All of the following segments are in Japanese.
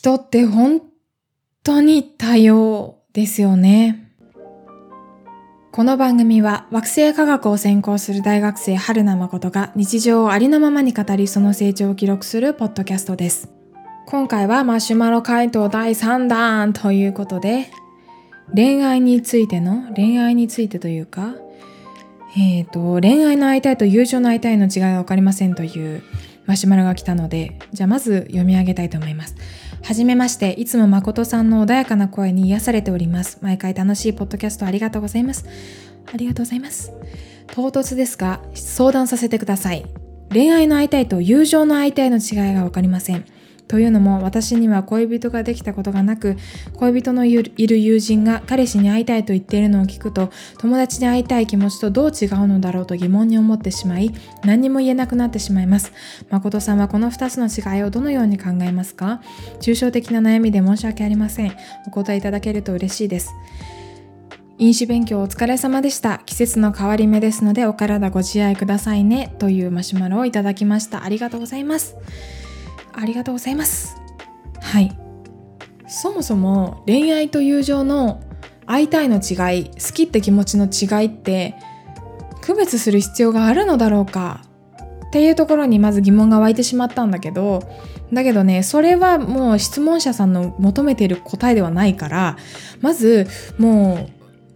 人って本当に多様ですよね。この番組は惑星科学を専攻する大学生春名誠が日常をありのままに語りその成長を記録するポッドキャストです。今回はマシュマロ回答第3弾ということで恋愛についての恋愛についてというかえっ、ー、と恋愛の会いたいと友情の会いたいの違いがわかりませんというマシュマロが来たのでじゃあまず読み上げたいと思います。はじめまして、いつも誠さんの穏やかな声に癒されております。毎回楽しいポッドキャストありがとうございます。ありがとうございます。唐突ですが、相談させてください。恋愛の相手と友情の相手の違いがわかりません。というのも私には恋人ができたことがなく恋人のいる友人が彼氏に会いたいと言っているのを聞くと友達に会いたい気持ちとどう違うのだろうと疑問に思ってしまい何にも言えなくなってしまいます誠さんはこの2つの違いをどのように考えますか？抽象的な悩みで申し訳ありませんお答えいただけると嬉しいです飲酒勉強お疲れ様でした。季節の変わり目ですのでお体ご自愛くださいね。というマシュマロをいただきました。ありがとうございます。ありがとうございます。はい。そもそも恋愛と友情の会いたいの違い好きって気持ちの違いって区別する必要があるのだろうか？っていうところにまず疑問が湧いてしまったんだけどだけどねそれはもう質問者さんの求めている答えではないからまずもう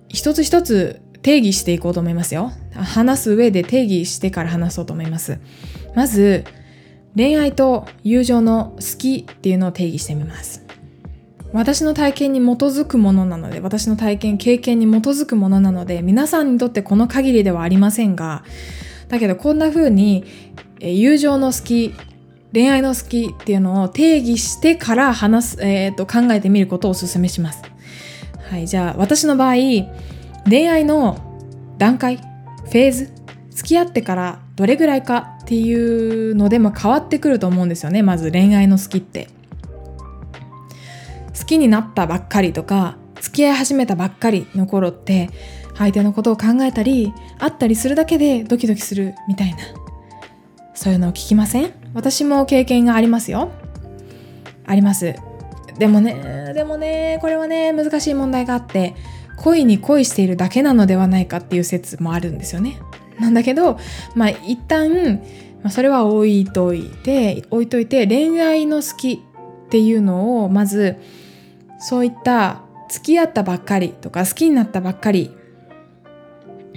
一つ一つ定義していこうと思いますよ。話す上で定義してから話そうと思います。まず恋愛と友情の好きっていうのを定義してみます。私の体験に基づくものなので、私の体験、経験に基づくものなので、皆さんにとってこの限りではありませんが、だけどこんな風に友情の好き、恋愛の好きっていうのを定義してから話す、えー、と考えてみることをお勧めします。はい、じゃあ私の場合、恋愛の段階、フェーズ、付き合ってからどれぐらいかっていうのでも変わってくると思うんですよね。まず恋愛の好きって。好きになったばっかりとか付き合い始めたばっかりの頃って相手のことを考えたり会ったりするだけでドキドキするみたいな。そういうのを聞きません？私も経験がありますよ。あります。でもねでもねこれはね難しい問題があって恋に恋しているだけなのではないかっていう説もあるんですよね。なんだけどまあ一旦、まあ、それは置いといて置いといて恋愛の好きっていうのをまずそういった付き合ったばっかりとか好きになったばっかり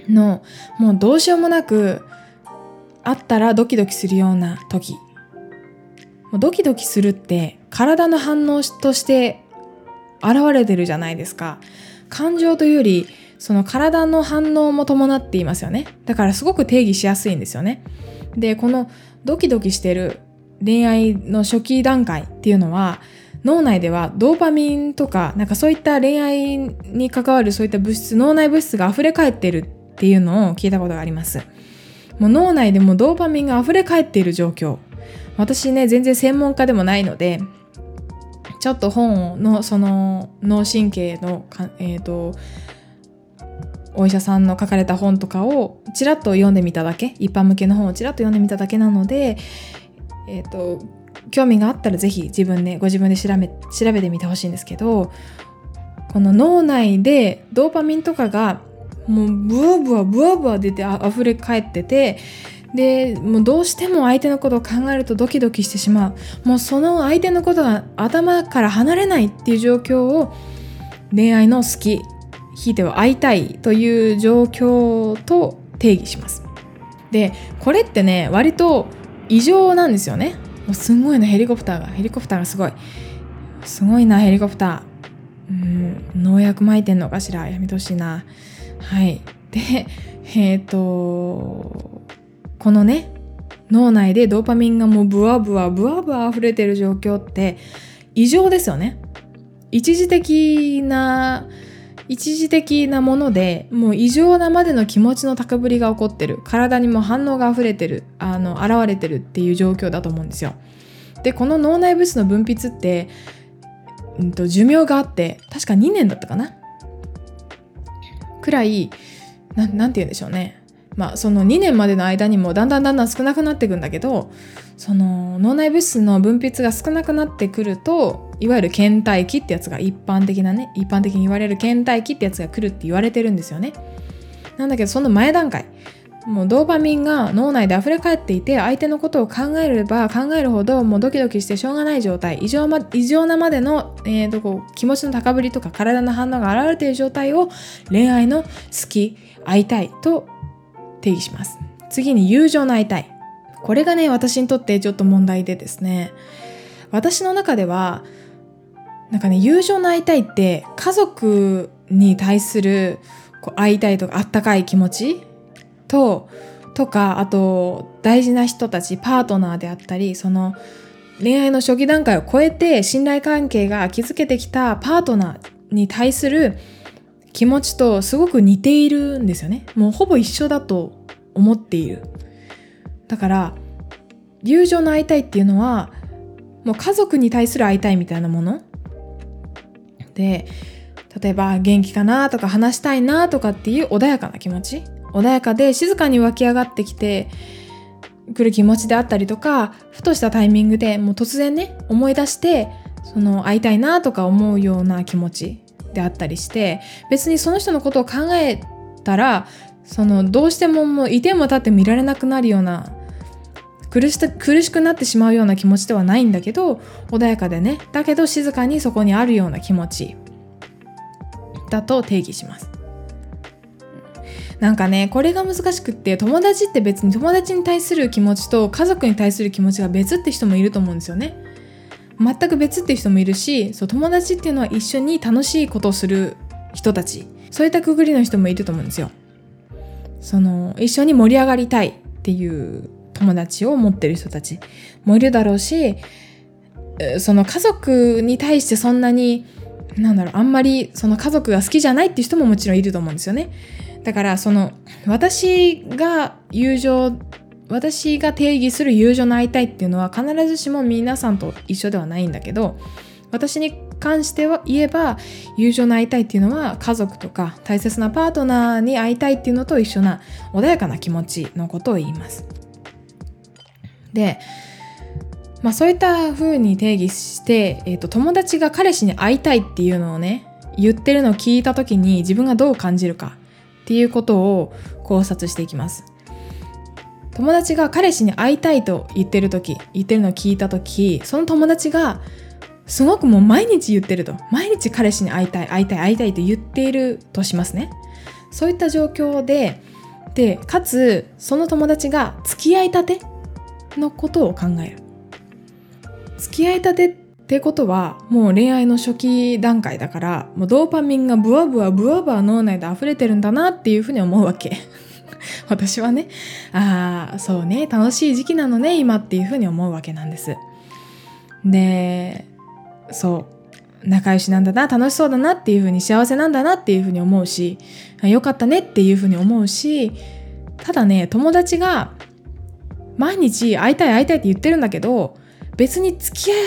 のもうどうしようもなくあったらドキドキするような時。もうドキドキするって体の反応として現れてるじゃないですか。感情というよりその体の反応も伴っていますよね。だからすごく定義しやすいんですよね。でこのドキドキしてる恋愛の初期段階っていうのは脳内ではドーパミンとかなんかそういった恋愛に関わるそういった物質脳内物質が溢れ返ってるっていうのを聞いたことがあります。もう脳内でもドーパミンが溢れ返っている状況。私ね全然専門家でもないのでちょっと本のその脳神経のえっ、ー、とお医者さんの書かれた本とかをちらっと読んでみただけ一般向けの本をちらっと読んでみただけなので、えーと、興味があったら是非自分でご自分で調べ調べてみてほしいんですけどこの脳内でドーパミンとかがもうブワブワブワブワ出てあふれ返っててでもうどうしても相手のことを考えるとドキドキしてしまう。もうその相手のことが頭から離れないっていう状況を恋愛の好きひいては会いたいという状況と定義します。でこれってね割と異常なんですよね。もうすごいなヘリコプターが。ヘリコプターがすごい。すごいなヘリコプター。うん農薬撒いてんのかしら？やめてほしいな。はい。でえっ、ー、とこのね脳内でドーパミンがもうブワブワブワブワ溢れてる状況って異常ですよね。一時的な一時的なものでもう異常なまでの気持ちの高ぶりが起こってる。体にも反応が溢れてる。あの現れてるっていう状況だと思うんですよ。でこの脳内物質の分泌って、うんと、寿命があって確か2年だったかな？くらいななんて言うんでしょうね。まあその2年までの間にもだんだんだんだん少なくなっていくんだけどその脳内物質の分泌が少なくなってくるといわゆる倦怠期ってやつが一般的なね一般的に言われる倦怠期ってやつが来るって言われてるんですよね。なんだけどその前段階もうドーパミンが脳内で溢れ返っていて相手のことを考えれば考えるほどもうドキドキしてしょうがない状態異常,、ま、異常なまでの、えーと、こう気持ちの高ぶりとか体の反応が現れている状態を恋愛の好き会いたいと定義します。次に友情の会いたい。これがね私にとってちょっと問題でですね。私の中ではなんかね友情の会いたいって家族に対するこう会いたいとかあったかい気持ち？ととかあと大事な人たちパートナーであったりその恋愛の初期段階を超えて信頼関係が築けてきたパートナーに対する気持ちとすごく似ているんですよね。もうほぼ一緒だと思っている。だから友情の会いたいっていうのはもう家族に対する会いたいみたいなもの。で例えば元気かなとか話したいなとかっていう穏やかな気持ち。穏やかで静かに湧き上がってきてくる気持ちであったりとかふとしたタイミングでもう突然ね思い出してその会いたいなとか思うような気持ちであったりして別にその人のことを考えたらそのどうしてももういても立って見られなくなるような苦し苦しくなってしまうような気持ちではないんだけど穏やかでねだけど静かにそこにあるような気持ちだと定義しますなんかねこれが難しくって友達って別に友達に対する気持ちと家族に対する気持ちが別って人もいると思うんですよね。全く別って人もいるしそう友達っていうのは一緒に楽しいことをする人たちそういったくぐりの人もいると思うんですよ。その一緒に盛り上がりたいっていう友達を持ってる人たちもいるだろうしその家族に対してそんなになんだろうあんまりその家族が好きじゃないっていう人ももちろんいると思うんですよね。だからその私が友情私が定義する友情の会いたいっていうのは必ずしも皆さんと一緒ではないんだけど私に関しては言えば友情の会いたいっていうのは家族とか大切なパートナーに会いたいっていうのと一緒な穏やかな気持ちのことを言います。で、まあ、そういった風に定義して、えーと友達が彼氏に会いたいっていうのをね言ってるのを聞いた時に自分がどう感じるかっていうことを考察していきます友達が彼氏に会いたいと言ってる時言ってるのを聞いた時その友達がすごくもう毎日言ってると。毎日彼氏に会いたい会いたい会いたいと言っているとしますね。そういった状況ででかつその友達が付き合いたてのことを考える。付き合いたてってことはもう恋愛の初期段階だからもうドーパミンがブワブワブワブワ脳内で溢れてるんだなっていうふうに思うわけ。私はね。ああそうね。楽しい時期なのね今っていうふうに思うわけなんです。でそう。仲良しなんだな楽しそうだなっていうふうに幸せなんだなっていうふうに思うしよかったねっていうふうに思うしただね友達が毎日会いたい会いたいって言ってるんだけど別に付き合い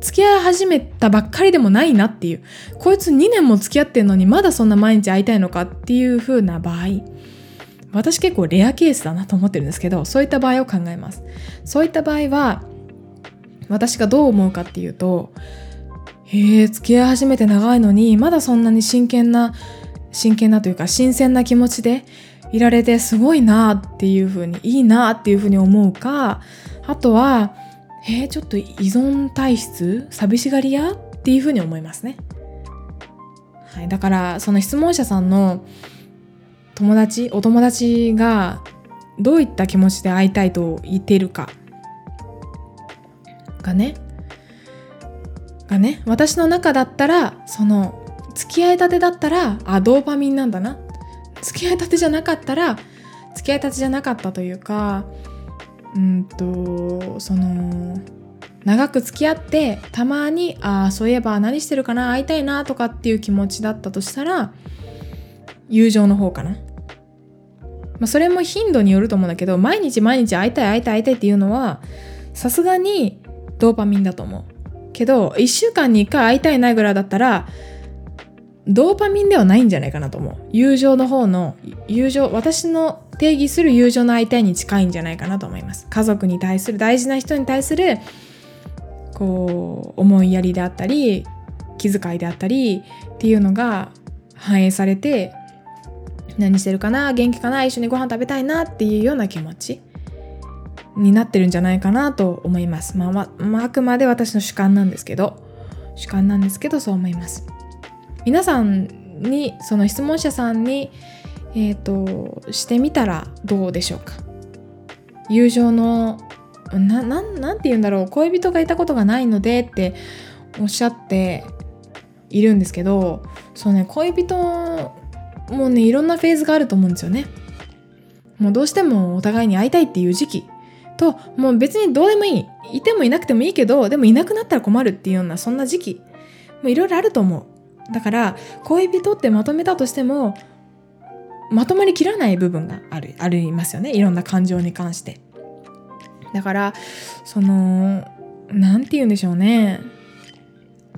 付き合い始めたばっかりでもないなっていう。こいつ2年も付き合ってんのにまだそんな毎日会いたいのかっていう風な場合私結構レアケースだなと思ってるんですけどそういった場合を考えます。そういった場合は私がどう思うかっていうとへえ付き合い始めて長いのにまだそんなに真剣な真剣なというか新鮮な気持ちでいられてすごいなっていう風にいいなっていう風に思うかあとはえー、ちょっと依存体質寂しがり屋っていうふうに思いますね。はい、だからその質問者さんの友達お友達がどういった気持ちで会いたいと言っているかがねがね私の中だったらその付き合いたてだったらあドーパミンなんだな。付き合いたてじゃなかったら付き合いたてじゃなかったというかうんとその長く付き合ってたまにああそういえば何してるかな会いたいなとかっていう気持ちだったとしたら友情の方かな、まあ、それも頻度によると思うんだけど毎日毎日会いたい会いたい会いたいっていうのはさすがにドーパミンだと思う。けど1週間に1回会いたいないぐらいだったらドーパミンではないんじゃないかなと思う。友情の方の友情私の定義する友情の相手に近いんじゃないかなと思います。家族に対する大事な人に対するこう思いやりであったり気遣いであったりっていうのが反映されて何してるかな元気かな一緒にご飯食べたいなっていうような気持ち。になってるんじゃないかなと思います。まあ、まあ、あくまで私の主観なんですけど主観なんですけどそう思います。皆さんにその質問者さんにえっ、ー、としてみたらどうでしょうか友情のななんなんて言うんだろう恋人がいたことがないのでっておっしゃっているんですけどそうね恋人もねいろんなフェーズがあると思うんですよねもうどうしてもお互いに会いたいっていう時期ともう別にどうでもいい。いてもいなくてもいいけどでもいなくなったら困るっていうようなそんな時期。もいろいろあると思う。だから恋人ってまとめたとしてもまとまりきらない部分があるありますよね。いろんな感情に関して。だからその何て言うんでしょうね。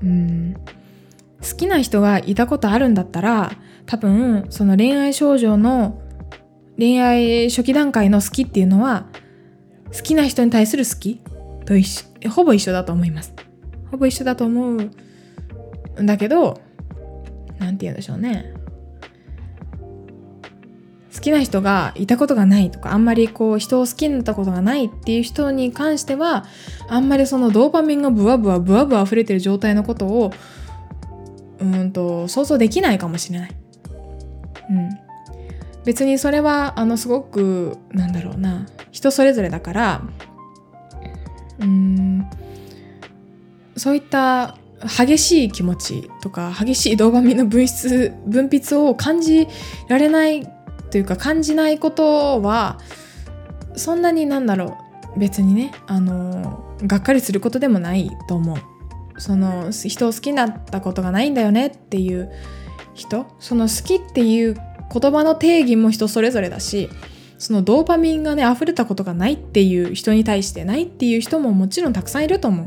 うん。好きな人がいたことあるんだったら多分その恋愛症状の恋愛初期段階の好きっていうのは好きな人に対する好きと一緒ほぼ一緒だと思います。ほぼ一緒だと思うんだけど何て言うんでしょうね。好きな人がいたことがないとかあんまりこう人を好きになったことがないっていう人に関してはあんまりそのドーパミンがブワブワブワブワ溢れてる状態のことをうんと想像できないかもしれない。うん、別にそれはあのすごくなんだろうな人それぞれだからうんそういった激しい気持ちとか激しいドーパミンの分泌分泌を感じられないというか感じないことはそんなになんだろう別にねあのがっかりすることでもないと思う。その人を好きになったことがないんだよねっていう人その好きっていう言葉の定義も人それぞれだしそのドーパミンがね溢れたことがないっていう人に対してないっていう人ももちろんたくさんいると思う。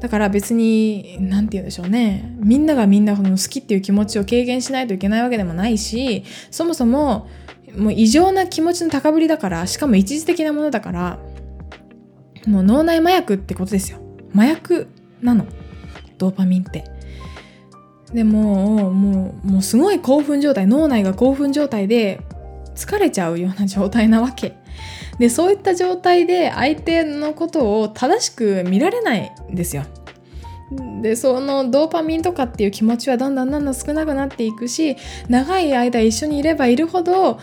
だから別に何て言うんでしょうね。みんながみんなこの好きっていう気持ちを軽減しないといけないわけでもないしそもそももう異常な気持ちの高ぶりだからしかも一時的なものだからもう脳内麻薬ってことですよ。麻薬なの。ドーパミンって。でももうもうすごい興奮状態脳内が興奮状態で疲れちゃうような状態なわけ でそういった状態で相手のことを正しく見られないんですよ。でそのドーパミンとかっていう気持ちはどんどんどんどん少なくなっていくし長い間一緒にいればいるほど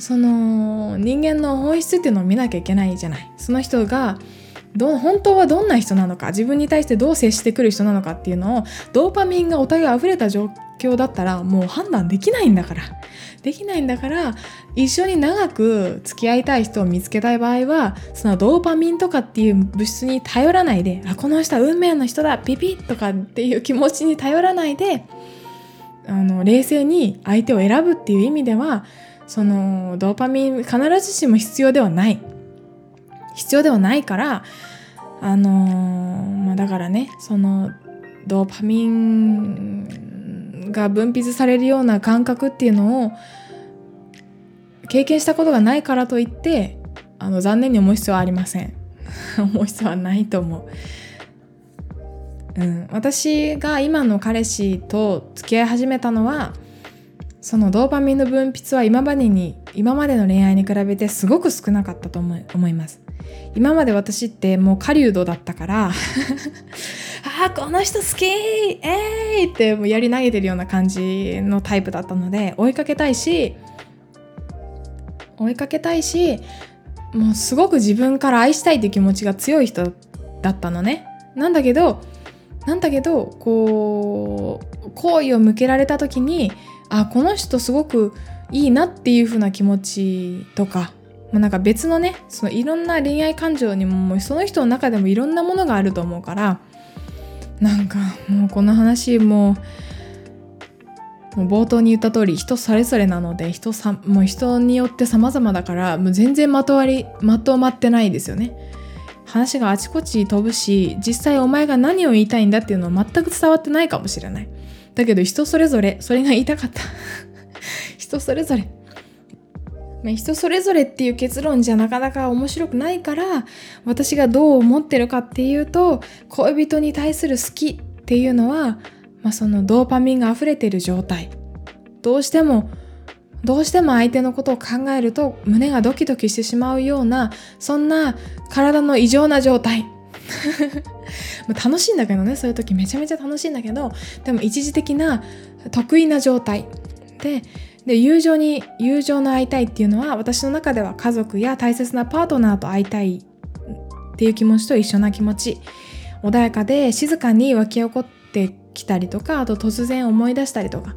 その人間の本質っていうのを見なきゃいけないじゃないその人がど本当はどんな人なのか自分に対してどう接してくる人なのかっていうのをドーパミンがお互い溢れた状況だったらもう判断できないんだから。できないんだから一緒に長く付き合いたい人を見つけたい場合はそのドーパミンとかっていう物質に頼らないであこの人は運命の人だピピッとかっていう気持ちに頼らないであの冷静に相手を選ぶっていう意味ではそのドーパミン必ずしも必要ではない。必要ではないからあのー、まあ、だからねそのドーパミンが分泌されるような感覚っていうのを経験したことがないからといってあの残念に思う必要はありません。思う必要はないと思う、うん、私が今の彼氏と付き合い始めたのはそのドーパミンの分泌は今までに今までの恋愛に比べてすごく少なかったと思い思います。今まで私ってもう狩人だったから ああこの人好きえーいってもうやり投げてるような感じのタイプだったので追いかけたいし追いかけたいしもうすごく自分から愛したいという気持ちが強い人だったのね。なんだけどなんだけどこう好意を向けられた時にあこの人すごくいいなっていう風な気持ちとかまあ、なんか別のねそのいろんな恋愛感情にももうその人の中でもいろんなものがあると思うからなんかもうこの話ももう冒頭に言った通り人それぞれなので人さもう人によって様々だからもう全然まとわりまとまってないですよね。話があちこち飛ぶし実際お前が何を言いたいんだっていうのは全く伝わってないかもしれない。だけど人それぞれそれが言いたかった。人それぞれ。まあ、人それぞれっていう結論じゃなかなか面白くないから私がどう思ってるかっていうと恋人に対する好きっていうのは、まあ、そのドーパミンが溢れてる状態。どうしてもどうしても相手のことを考えると胸がドキドキしてしまうようなそんな体の異常な状態。楽しいんだけどねそういう時めちゃめちゃ楽しいんだけどでも一時的な得意な状態。でで友情に友情の会いたいっていうのは私の中では家族や大切なパートナーと会いたいっていう気持ちと一緒な気持ち穏やかで静かに湧き起こってきたりとかあと突然思い出したりとか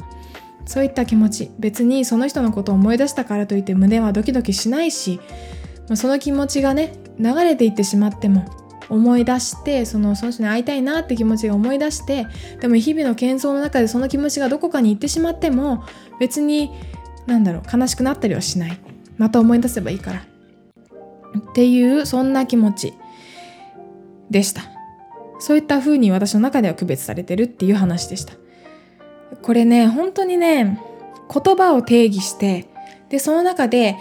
そういった気持ち別にその人のことを思い出したからといって胸はドキドキしないしその気持ちがね流れていってしまっても思い出してそのその人に会いたいなって気持ちが思い出してでも日々の喧騒の中でその気持ちがどこかに行ってしまっても別に何だろう悲しくなったりはしない。また思い出せばいいから。っていうそんな気持ちでした。そういった風に私の中では区別されてるっていう話でした。これね本当にね言葉を定義してでその中で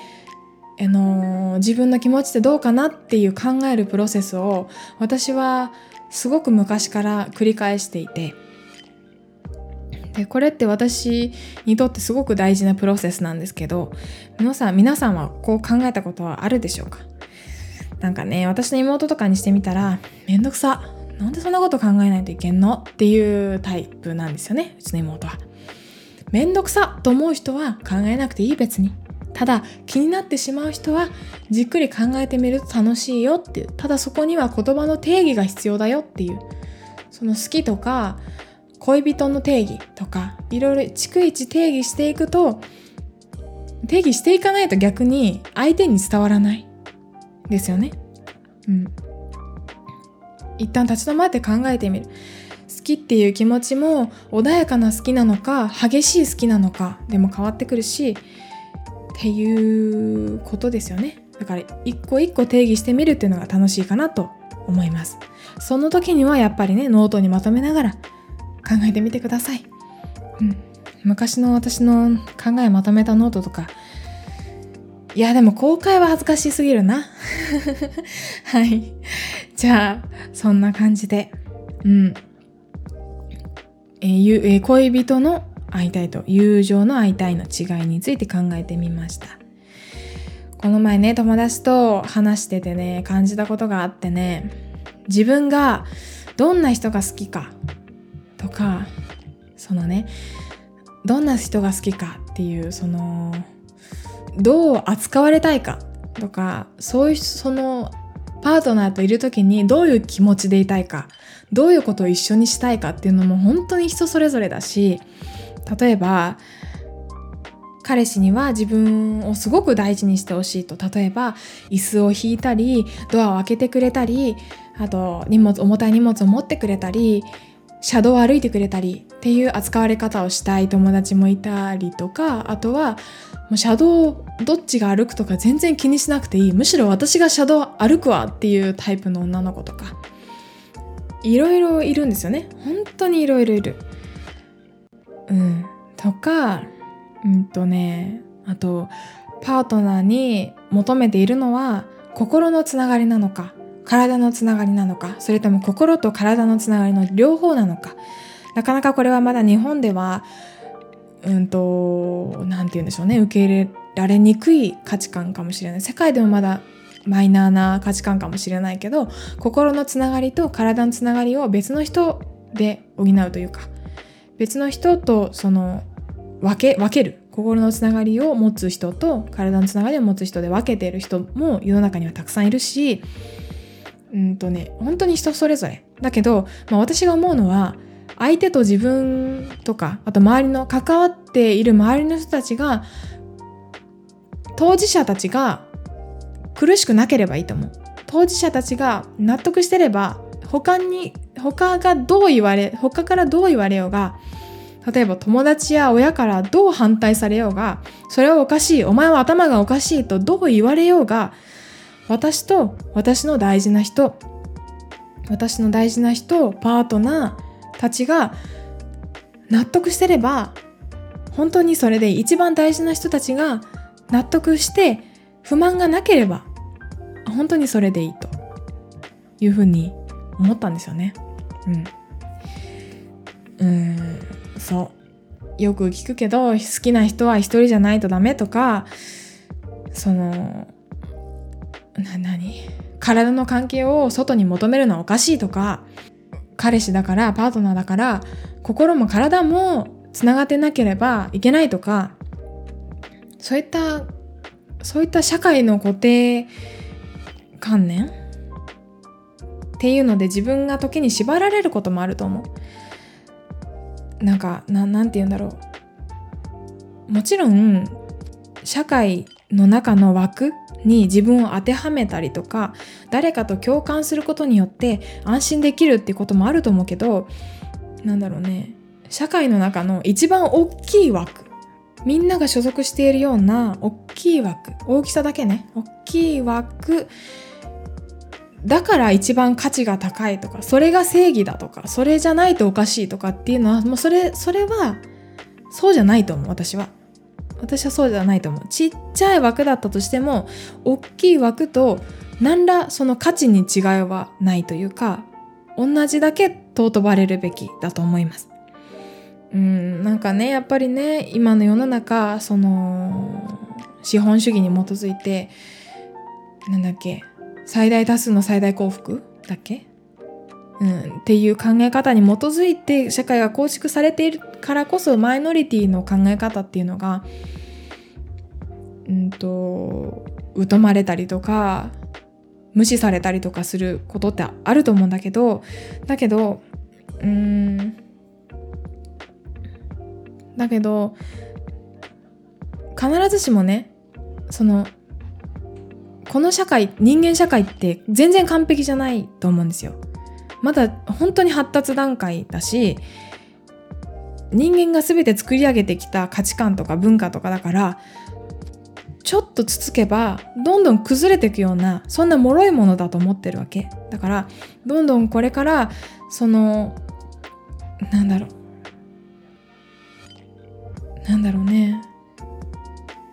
あのー、自分の気持ちってどうかなっていう考えるプロセスを私はすごく昔から繰り返していて。でこれって私にとってすごく大事なプロセスなんですけど皆さん皆さんはこう考えたことはあるでしょうか？なんかね私の妹とかにしてみたらめんどくさなんでそんなこと考えないといけんのっていうタイプなんですよねうちの妹は。めんどくさと思う人は考えなくていい別に。ただ気になってしまう人はじっくり考えてみると楽しいよっていうただそこには言葉の定義が必要だよっていうその好きとか恋人の定義とかいろいろ逐一定義していくと定義していかないと逆に相手に伝わらないですよね。うん。一旦立ち止まって考えてみる。好きっていう気持ちも穏やかな好きなのか激しい好きなのかでも変わってくるしっていうことですよね。だから一個一個定義してみるっていうのが楽しいかなと思います。その時にはやっぱりねノートにまとめながら考えてみてください、うん、昔の私の考えまとめたノートとか。いやでも公開は恥ずかしすぎるな。はい。じゃあそんな感じで。うん。えーえー、恋人の会いたいと友情の会いたいの違いについて考えてみました。この前ね友達と話しててね感じたことがあってね自分がどんな人が好きかとかそのねどんな人が好きかっていうそのどう扱われたいかとかそういうそのパートナーといる時にどういう気持ちでいたいかどういうことを一緒にしたいかっていうのも本当に人それぞれだし例えば彼氏には自分をすごく大事にしてほしいと。例えば椅子を引いたりドアを開けてくれたりあと荷物重たい荷物を持ってくれたり車道を歩いてくれたりっていう扱われ方をしたい。友達もいたりとかあとはもう車道どっちが歩くとか全然気にしなくていい。むしろ私が車道歩くわっていうタイプの女の子とかいろいろいるんですよね。本当にいろいろいる。うん。とかうんとねあとパートナーに求めているのは心のつながりなのか体のつながりなのかそれとも心と体のつながりの両方なのか。なかなかこれはまだ日本ではうんと何て言うんでしょうね受け入れられにくい価値観かもしれない。世界でもまだマイナーな価値観かもしれないけど心のつながりと体のつながりを別の人で補うというか別の人とその分け分ける。心のつながりを持つ人と体のつながりを持つ人で分けている人も世の中にはたくさんいるしうんとね本当に人それぞれ。だけど、まあ、私が思うのは相手と自分とかあと周りの関わっている周りの人たちが当事者たちが苦しくなければいいと思う。当事者たちが納得してれば他に他がどう言われ他からどう言われようが例えば友達や親からどう反対されようがそれはおかしいお前は頭がおかしいとどう言われようが私と私の大事な人私の大事な人パートナーたちが納得してれば本当にそれで一番大事な人たちが納得して不満がなければ本当にそれでいいというふうに思ったんですよね。うん。うんそうよく聞くけど好きな人は一人じゃないとダメとかそのな何？体の関係を外に求めるのはおかしいとか彼氏だからパートナーだから心も体もつながってなければいけないとかそういったそういった社会の固定観念っていうので自分が時に縛られることもあると思う。なんかなんて言うんだろう。もちろん社会の中の枠に自分を当てはめたりとか誰かと共感することによって安心できるっていうこともあると思うけどなんだろうね社会の中の一番大きい枠みんなが所属しているような大きい枠大きさだけね大きい枠だから一番価値が高いとかそれが正義だとかそれじゃないとおかしいとかっていうのはもうそれそれはそうじゃないと思う私は。私はそうじゃないと思う。ちっちゃい枠だったとしても大きい枠と何らその価値に違いはないというか同じだけ尊ばれるべきだと思います。うんなんかねやっぱりね今の世の中その資本主義に基づいてなんだっけ最大多数の最大幸福だっけ？うん、っていう考え方に基づいて社会が構築されているからこそマイノリティの考え方っていうのがうんと疎まれたりとか無視されたりとかすることってあると思うんだけどだけどうん。だけど必ずしもねそのこの社会人間社会って全然完璧じゃないと思うんですよ。まだ本当に発達段階だし人間が全て作り上げてきた価値観とか文化とかだからちょっとつつけばどんどん崩れていくようなそんな脆いものだと思ってるわけ。だからどんどんこれからそのなんだろう。なんだろうね。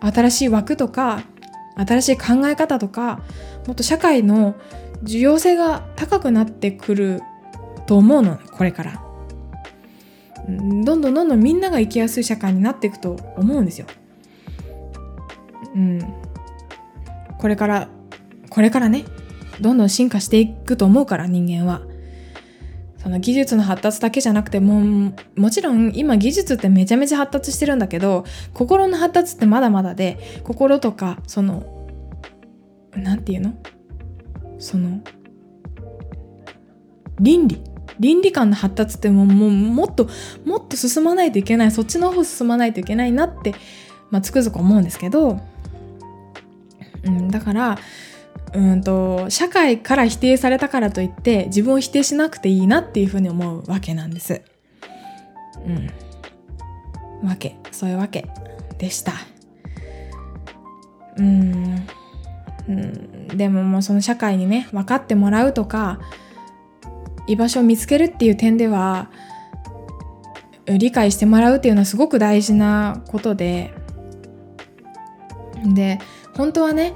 新しい枠とか新しい考え方とかもっと社会の重要性が高くなってくると思うのこれから。どんどんどんどんみんなが生きやすい社会になっていくと思うんですよ。うん。これからこれからねどんどん進化していくと思うから人間は。その技術の発達だけじゃなくてももちろん今技術ってめちゃめちゃ発達してるんだけど心の発達ってまだまだで心とかその何て言うの？その倫理。倫理観の発達ってもうもうもっともっと進まないといけないそっちの方進まないといけないなって、まあ、つくづく思うんですけど、うん、だからうんと社会から否定されたからといって自分を否定しなくていいなっていうふうに思うわけなんです。うん。わけそういうわけでした。うんうん、でももうその社会にね分かってもらうとか居場所を見つけるっていう点では理解してもらうっていうのはすごく大事なことでで本当はね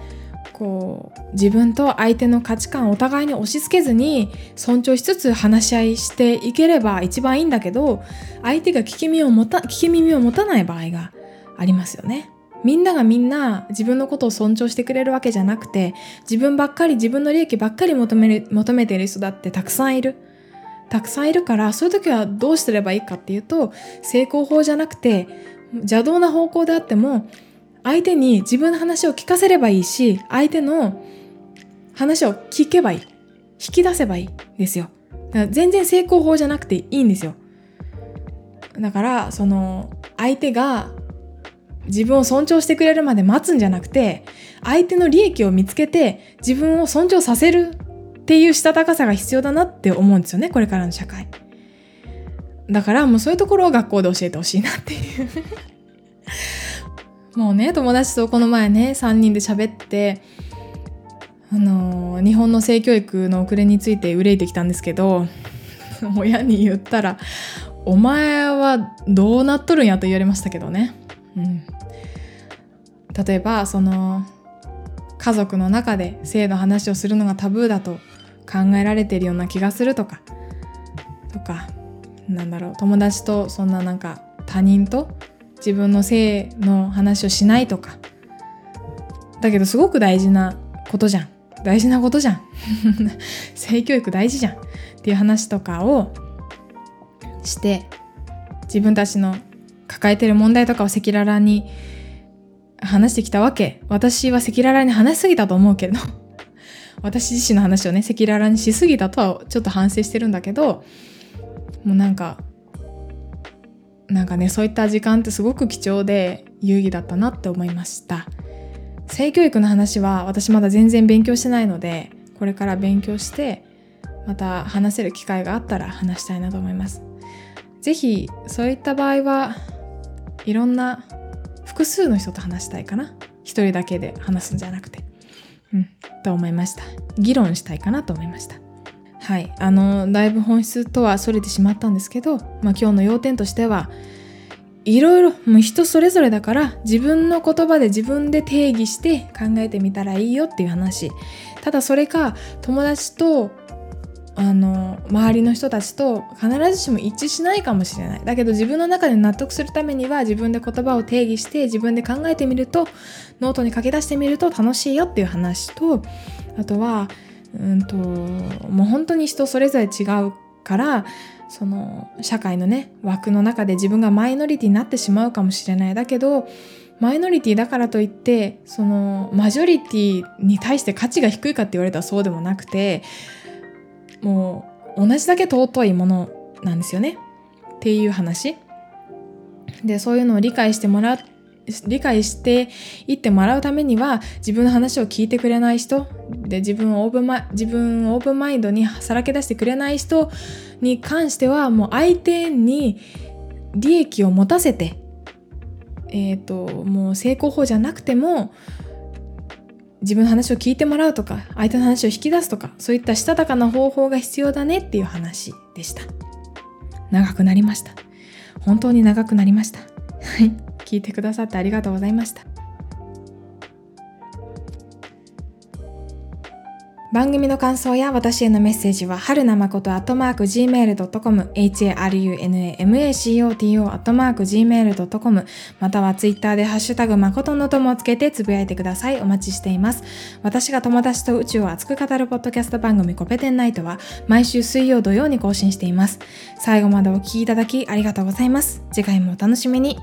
こう自分と相手の価値観をお互いに押し付けずに尊重しつつ話し合いしていければ一番いいんだけど相手が聞き耳を持た聞き耳を持たない場合がありますよね。みんながみんな自分のことを尊重してくれるわけじゃなくて自分ばっかり自分の利益ばっかり求める求めている人だってたくさんいる。たくさんいるからそういう時はどうすればいいかっていうと成功法じゃなくて邪道な方向であっても相手に自分の話を聞かせればいいし相手の話を聞けばいい。引き出せばいいですよ。だから全然成功法じゃなくていいんですよ。だからその相手が自分を尊重してくれるまで待つんじゃなくて相手の利益を見つけて自分を尊重させるっていうしたたかさが必要だなって思うんですよねこれからの社会。だからもうそういうところを学校で教えてほしいなっていう。もうね友達とこの前ね3人で喋ってあの、日本の性教育の遅れについて憂いてきたんですけど 親に言ったら「お前はどうなっとるんや」と言われましたけどね。うん。例えばその家族の中で性の話をするのがタブーだと考えられているような気がするとかとかなんだろう友達とそんななんか他人と自分の性の話をしないとか。だけどすごく大事なことじゃん。大事なことじゃん。性教育大事じゃんっていう話とかをして自分たちの抱えてる問題とかを赤裸々に話してきたわけ。私は赤裸々に話しすぎたと思うけど。私自身の話をね赤裸々にしすぎたとはちょっと反省してるんだけどもうなんかなんかねそういった時間ってすごく貴重で有意義だったなって思いました。性教育の話は私まだ全然勉強してないのでこれから勉強してまた話せる機会があったら話したいなと思います。是非そういった場合はいろんな複数の人と話したいかな。一人だけで話すんじゃなくて。うんと思いました。議論したいかなと思いました。はい。あのだいぶ本質とはそれてしまったんですけど、まあ、今日の要点としてはいろいろもう人それぞれだから自分の言葉で自分で定義して考えてみたらいいよっていう話。ただそれか友達とあの周りの人たちと必ずしも一致しないかもしれない。だけど自分の中で納得するためには自分で言葉を定義して自分で考えてみるとノートに書き出してみると楽しいよっていう話とあとはうんともう本当に人それぞれ違うからその社会のね枠の中で自分がマイノリティになってしまうかもしれないだけどマイノリティだからといってそのマジョリティに対して価値が低いかって言われたらそうでもなくてもう同じだけ尊いものなんですよね。っていう話。でそういうのを理解してもらっ理解していってもらうためには自分の話を聞いてくれない人で自分をオープンマ自分をオープンマインドにさらけ出してくれない人に関してはもう相手に利益を持たせてえっ、ー、ともう成功法じゃなくても自分の話を聞いてもらうとか相手の話を引き出すとかそういったしたたかな方法が必要だねっていう話でした。長くなりました。本当に長くなりました。はい。聞いてくださってありがとうございました番組の感想や私へのメッセージは、はるなまことアットマーク gmail.com、harunamacoto アットマーク gmail.com、またはツイッターでハッシュタグまことの友をつけてつぶやいてください。お待ちしています。私が友達と宇宙を熱く語るポッドキャスト番組コペテンナイトは、毎週水曜土曜に更新しています。最後までお聴きいただきありがとうございます。次回もお楽しみに。